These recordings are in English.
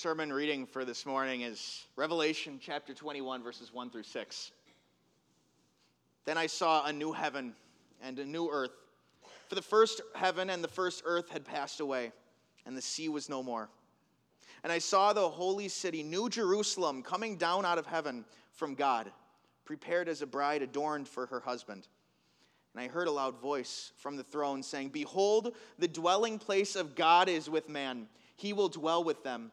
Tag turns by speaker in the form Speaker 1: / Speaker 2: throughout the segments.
Speaker 1: sermon reading for this morning is Revelation chapter 21, verses 1 through 6. Then I saw a new heaven and a new earth. For the first heaven and the first earth had passed away, and the sea was no more. And I saw the holy city, New Jerusalem, coming down out of heaven from God, prepared as a bride adorned for her husband. And I heard a loud voice from the throne saying, Behold, the dwelling place of God is with man. He will dwell with them,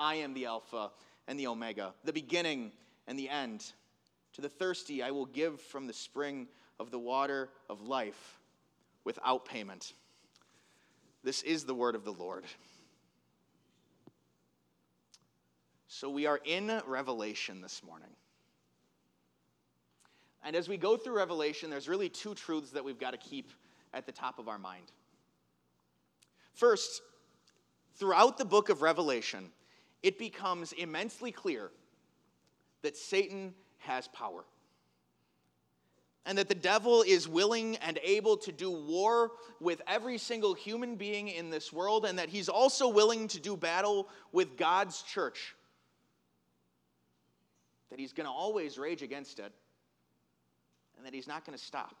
Speaker 1: I am the Alpha and the Omega, the beginning and the end. To the thirsty, I will give from the spring of the water of life without payment. This is the word of the Lord. So, we are in Revelation this morning. And as we go through Revelation, there's really two truths that we've got to keep at the top of our mind. First, throughout the book of Revelation, it becomes immensely clear that Satan has power. And that the devil is willing and able to do war with every single human being in this world, and that he's also willing to do battle with God's church. That he's going to always rage against it, and that he's not going to stop.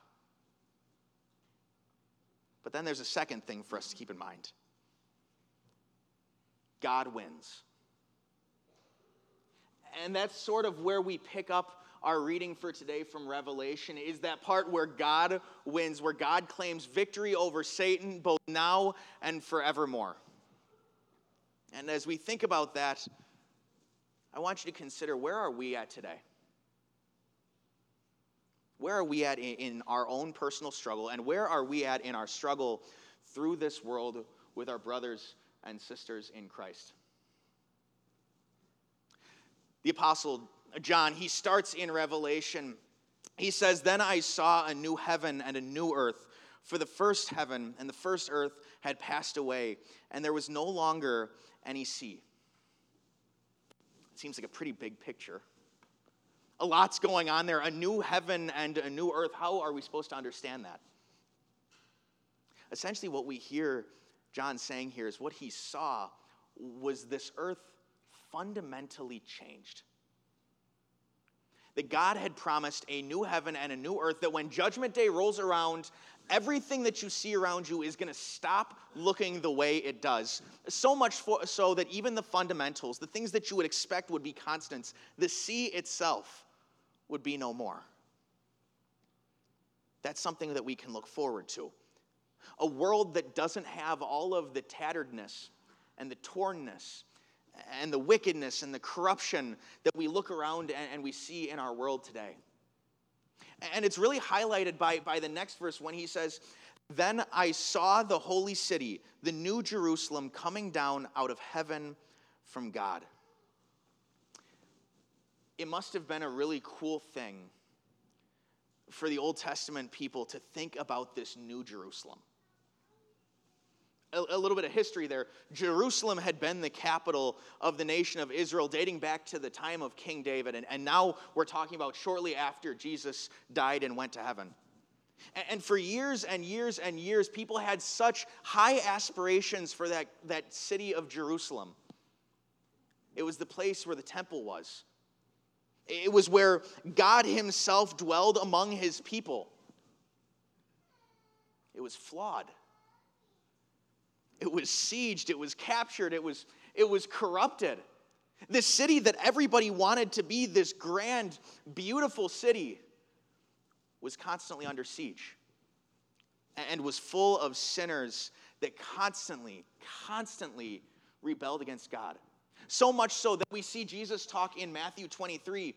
Speaker 1: But then there's a second thing for us to keep in mind God wins. And that's sort of where we pick up our reading for today from Revelation is that part where God wins, where God claims victory over Satan both now and forevermore. And as we think about that, I want you to consider where are we at today? Where are we at in our own personal struggle, and where are we at in our struggle through this world with our brothers and sisters in Christ? The Apostle John, he starts in Revelation. He says, Then I saw a new heaven and a new earth. For the first heaven and the first earth had passed away, and there was no longer any sea. It seems like a pretty big picture a lot's going on there a new heaven and a new earth. How are we supposed to understand that? Essentially, what we hear John saying here is what he saw was this earth fundamentally changed. That God had promised a new heaven and a new earth, that when Judgment Day rolls around, everything that you see around you is going to stop looking the way it does. So much for, so that even the fundamentals, the things that you would expect would be constants, the sea itself would be no more. That's something that we can look forward to. A world that doesn't have all of the tatteredness and the tornness and the wickedness and the corruption that we look around and, we see in our world today. And it's really highlighted by, by the next verse when he says, Then I saw the holy city, the new Jerusalem, coming down out of heaven from God it must have been a really cool thing for the Old Testament people to think about this new Jerusalem. A, little bit of history there. Jerusalem had been the capital of the nation of Israel dating back to the time of King David. And, and now we're talking about shortly after Jesus died and went to heaven. And, and for years and years and years, people had such high aspirations for that, that city of Jerusalem. It was the place where the temple was. It was where God Himself dwelled among His people. It was flawed. It was sieged. It was captured. It was, it was corrupted. This city that everybody wanted to be this grand, beautiful city was constantly under siege and was full of sinners that constantly, constantly rebelled against God. So much so that we see Jesus talk in Matthew 23.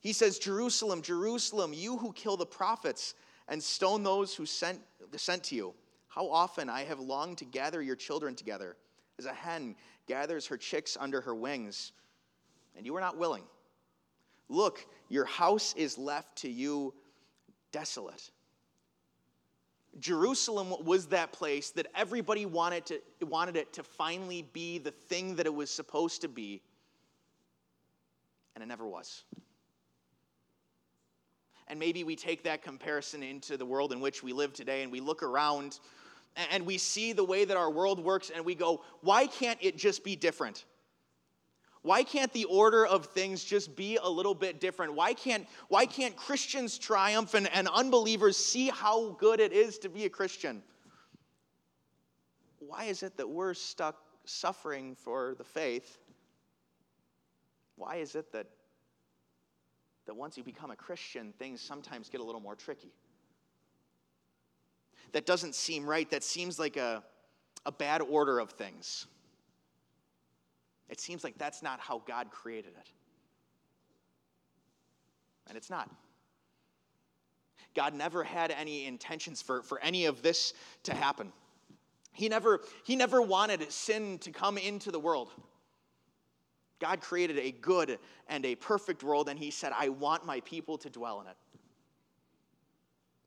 Speaker 1: He says, Jerusalem, Jerusalem, you who kill the prophets and stone those who sent, sent to you. How often I have longed to gather your children together as a hen gathers her chicks under her wings, and you are not willing. Look, your house is left to you desolate. Jerusalem was that place that everybody wanted, to, wanted it to finally be the thing that it was supposed to be, and it never was. And maybe we take that comparison into the world in which we live today and we look around and we see the way that our world works and we go, why can't it just be different? Why can't the order of things just be a little bit different? Why can't, why can't Christians triumph and, and unbelievers see how good it is to be a Christian? Why is it that we're stuck suffering for the faith? Why is it that, that once you become a Christian, things sometimes get a little more tricky? That doesn't seem right. That seems like a, a bad order of things. It seems like that's not how God created it. And it's not. God never had any intentions for, for any of this to happen. He never, he never wanted sin to come into the world. God created a good and a perfect world, and He said, I want my people to dwell in it.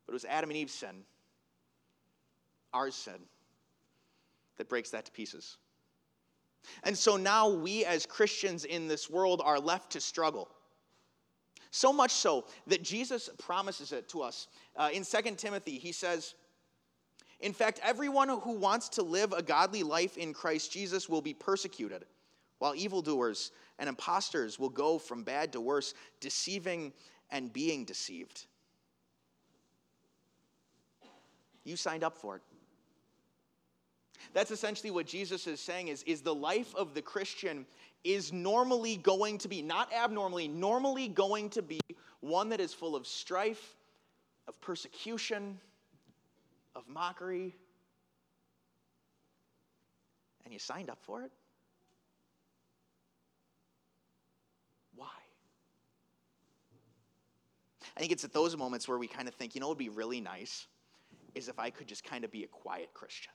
Speaker 1: But it was Adam and Eve's sin, our sin, that breaks that to pieces. And so now we as Christians in this world are left to struggle. So much so that Jesus promises it to us. Uh, in 2 Timothy, he says, In fact, everyone who wants to live a godly life in Christ Jesus will be persecuted, while evildoers and impostors will go from bad to worse, deceiving and being deceived. You signed up for it. That's essentially what Jesus is saying is, is the life of the Christian is normally going to be, not abnormally, normally going to be one that is full of strife, of persecution, of mockery. And you signed up for it? Why? I think it's at those moments where we kind of think, you know, what would be really nice is if I could just kind of be a quiet Christian.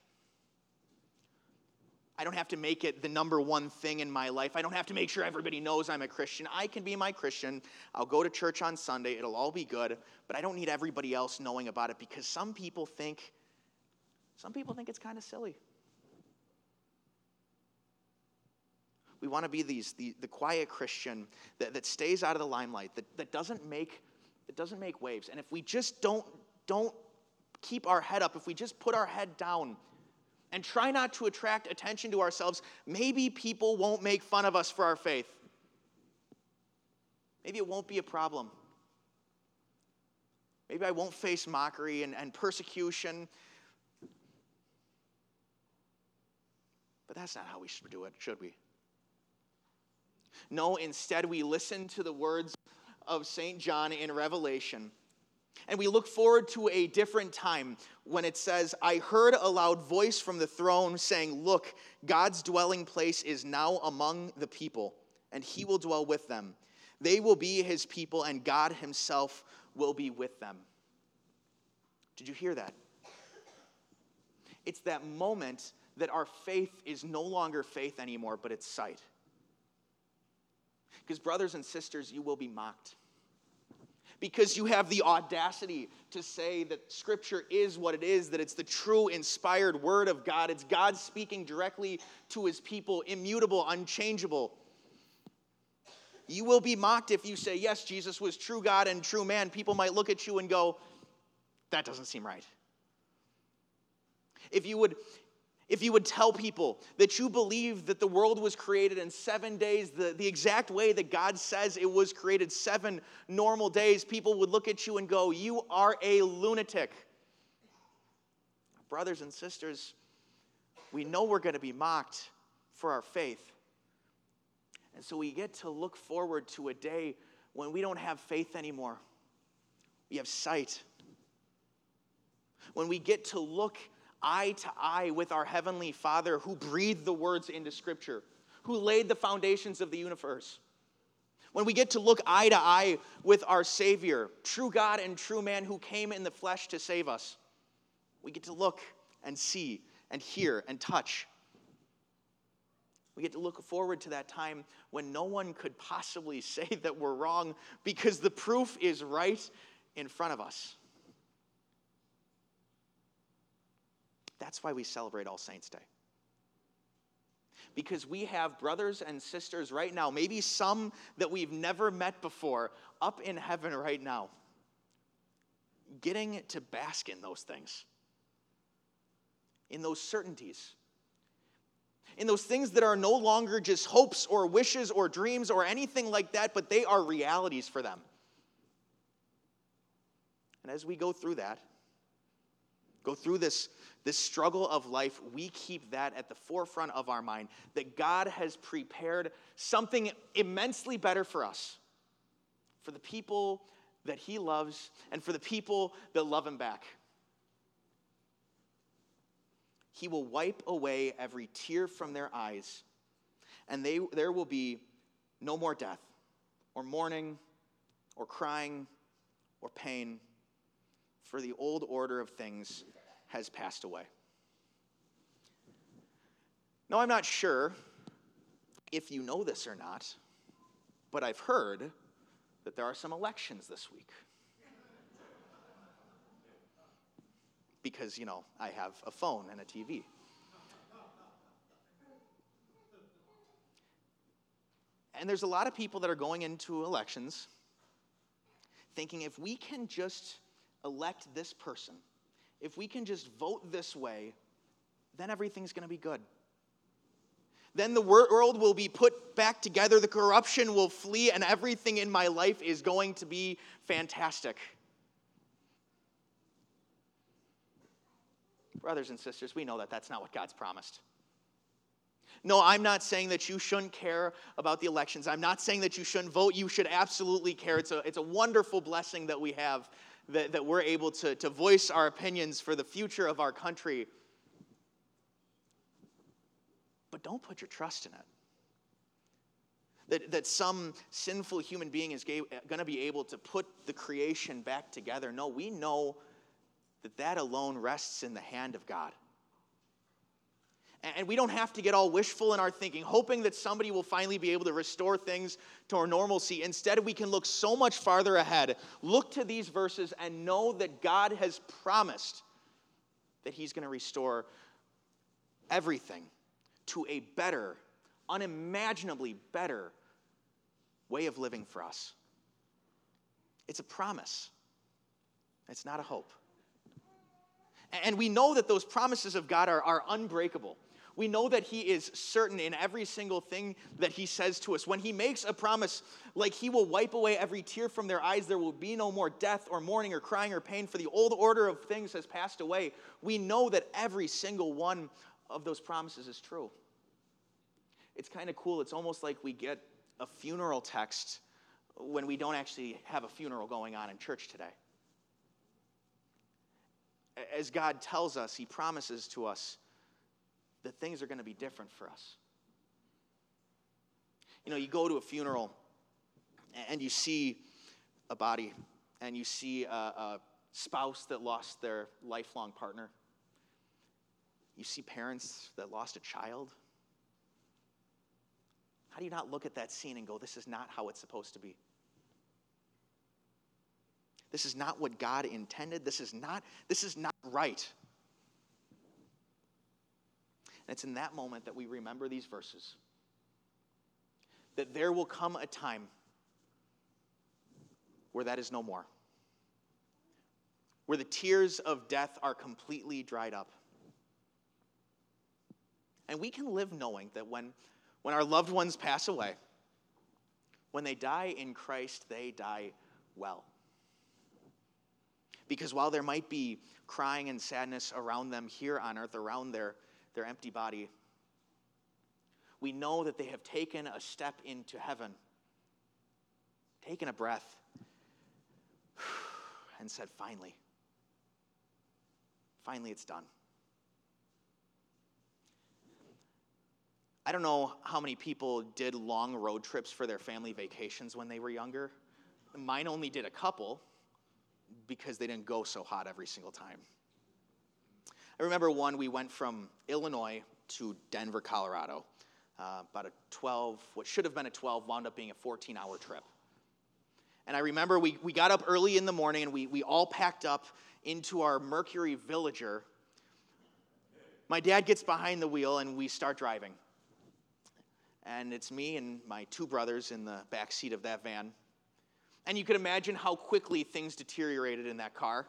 Speaker 1: I don't have to make it the number one thing in my life. I don't have to make sure everybody knows I'm a Christian. I can be my Christian. I'll go to church on Sunday. It'll all be good, but I don't need everybody else knowing about it because some people think some people think it's kind of silly. We want to be these, the, the quiet Christian that, that stays out of the limelight, that, that, doesn't make, that doesn't make waves. And if we just don't, don't keep our head up, if we just put our head down and try not to attract attention to ourselves, maybe people won't make fun of us for our faith. Maybe it won't be a problem. Maybe I won't face mockery and, and persecution. But that's not how we should do it, should we? No, instead, we listen to the words of St. John in Revelation and we look forward to a different time when it says, I heard a loud voice from the throne saying, Look, God's dwelling place is now among the people, and he will dwell with them. They will be his people, and God himself will be with them. Did you hear that? It's that moment that our faith is no longer faith anymore, but it's sight. Because, brothers and sisters, you will be mocked because you have the audacity to say that Scripture is what it is, that it's the true, inspired Word of God. It's God speaking directly to His people, immutable, unchangeable. You will be mocked if you say, Yes, Jesus was true God and true man. People might look at you and go, That doesn't seem right. If you would if you would tell people that you believe that the world was created in seven days, the, the exact way that God says it was created, seven normal days, people would look at you and go, You are a lunatic. Brothers and sisters, we know we're going to be mocked for our faith. And so we get to look forward to a day when we don't have faith anymore, we have sight. When we get to look eye to eye with our Heavenly Father who breathed the words into Scripture, who laid the foundations of the universe. When we get to look eye to eye with our Savior, true God and true man who came in the flesh to save us, we get to look and see and hear and touch. We get to look forward to that time when no one could possibly say that we're wrong because the proof is right in front of us. That's why we celebrate All Saints' Day. Because we have brothers and sisters right now, maybe some that we've never met before, up in heaven right now, getting to bask in those things, in those certainties in those things that are no longer just hopes or wishes or dreams or anything like that, but they are realities for them. And as we go through that, go through this, this struggle of life, we keep that at the forefront of our mind that God has prepared something immensely better for us, for the people that He loves, and for the people that love Him back. He will wipe away every tear from their eyes, and they, there will be no more death, or mourning, or crying, or pain, for the old order of things has passed away. Now, I'm not sure if you know this or not, but I've heard that there are some elections this week. because, you know, I have a phone and a TV. And there's a lot of people that are going into elections thinking if we can just elect this person, if we can just vote this way, then everything's going to be good. Then the world will be put back together, the corruption will flee, and everything in my life is going to be fantastic. Brothers and sisters, we know that that's not what God's promised. No, I'm not saying that you shouldn't care about the elections. I'm not saying that you shouldn't vote. You should absolutely care. It's a, it's a wonderful blessing that we have that, that we're able to, to voice our opinions for the future of our country. But don't put your trust in it. That, that some sinful human being is going to be able to put the creation back together. No, we know that that alone rests in the hand of God. And we don't have to get all wishful in our thinking, hoping that somebody will finally be able to restore things to our normalcy. Instead, we can look so much farther ahead, look to these verses, and know that God has promised that He's going to restore everything to a better, unimaginably better way of living for us. It's a promise, it's not a hope. And we know that those promises of God are, are unbreakable. We know that He is certain in every single thing that He says to us. When He makes a promise, like He will wipe away every tear from their eyes, there will be no more death or mourning or crying or pain, for the old order of things has passed away. We know that every single one of those promises is true. It's kind of cool. It's almost like we get a funeral text when we don't actually have a funeral going on in church today as God tells us, He promises to us that things are going to be different for us. You know, you go to a funeral and you see a body and you see a, a spouse that lost their lifelong partner. You see parents that lost a child. How do you not look at that scene and go, this is not how it's supposed to be? This is not what God intended. This is not, this is not right. And it's in that moment that we remember these verses. That there will come a time where that is no more. Where the tears of death are completely dried up. And we can live knowing that when, when our loved ones pass away, when they die in Christ, they die well. Because while there might be crying and sadness around them here on earth, around their, their empty body, we know that they have taken a step into heaven, taken a breath, and said, finally, finally it's done. I don't know how many people did long road trips for their family vacations when they were younger. Mine only did a couple because they didn't go so hot every single time. I remember one, we went from Illinois to Denver, Colorado. Uh, about a 12, what should have been a 12, wound up being a 14 hour trip. And I remember we, we got up early in the morning and we, we all packed up into our Mercury Villager. My dad gets behind the wheel and we start driving. And it's me and my two brothers in the back seat of that van. And you can imagine how quickly things deteriorated in that car.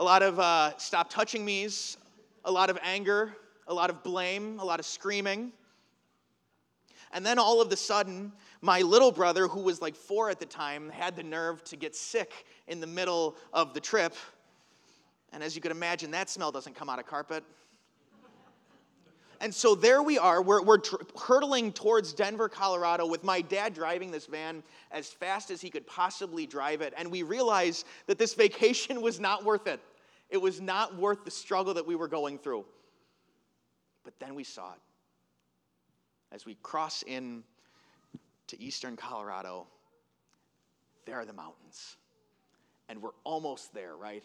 Speaker 1: A lot of uh, stop touching me's, a lot of anger, a lot of blame, a lot of screaming. And then all of a sudden, my little brother, who was like four at the time, had the nerve to get sick in the middle of the trip. And as you could imagine, that smell doesn't come out of carpet. And so there we are. We're, we're tr- hurtling towards Denver, Colorado, with my dad driving this van as fast as he could possibly drive it. And we realize that this vacation was not worth it. It was not worth the struggle that we were going through. But then we saw it. As we cross in to eastern Colorado, there are the mountains. And we're almost there, right?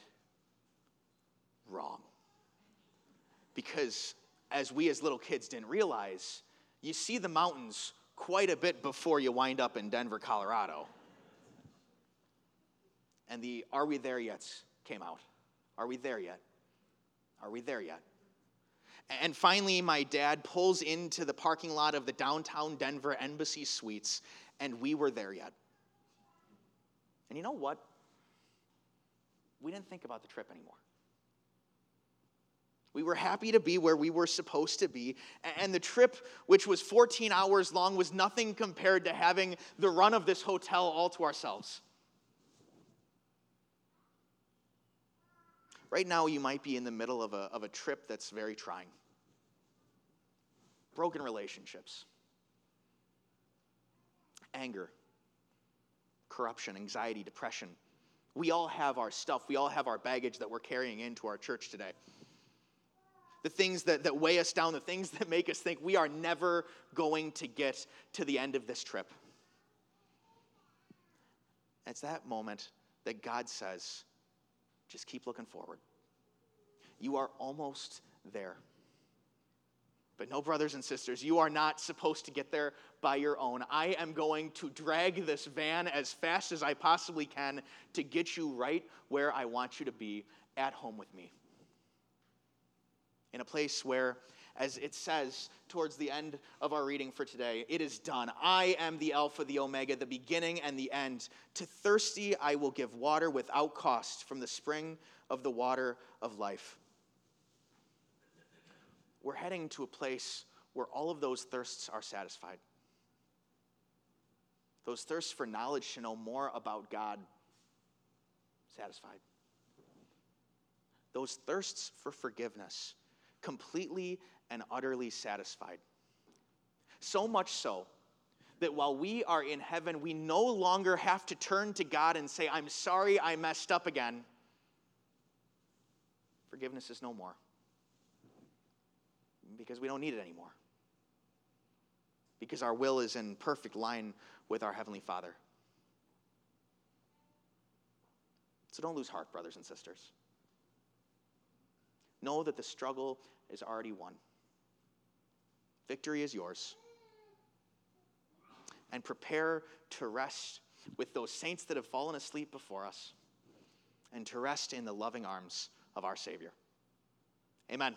Speaker 1: Wrong. Because as we as little kids didn't realize, you see the mountains quite a bit before you wind up in Denver, Colorado. And the Are We There Yet came out. Are we there yet? Are we there yet? And finally, my dad pulls into the parking lot of the downtown Denver Embassy Suites, and we were there yet. And you know what? We didn't think about the trip anymore. We were happy to be where we were supposed to be. And the trip, which was 14 hours long, was nothing compared to having the run of this hotel all to ourselves. Right now, you might be in the middle of a, of a trip that's very trying. Broken relationships, anger, corruption, anxiety, depression. We all have our stuff, we all have our baggage that we're carrying into our church today. The things that, that weigh us down, the things that make us think we are never going to get to the end of this trip. It's that moment that God says, just keep looking forward. You are almost there. But no, brothers and sisters, you are not supposed to get there by your own. I am going to drag this van as fast as I possibly can to get you right where I want you to be at home with me. In a place where, as it says towards the end of our reading for today, it is done. I am the Alpha, the Omega, the beginning and the end. To thirsty, I will give water without cost from the spring of the water of life we're heading to a place where all of those thirsts are satisfied. Those thirsts for knowledge to know more about God, satisfied. Those thirsts for forgiveness, completely and utterly satisfied. So much so that while we are in heaven, we no longer have to turn to God and say, I'm sorry I messed up again. Forgiveness is no more because we don't need it anymore. Because our will is in perfect line with our Heavenly Father. So don't lose heart, brothers and sisters. Know that the struggle is already won. Victory is yours. And prepare to rest with those saints that have fallen asleep before us and to rest in the loving arms of our Savior. Amen.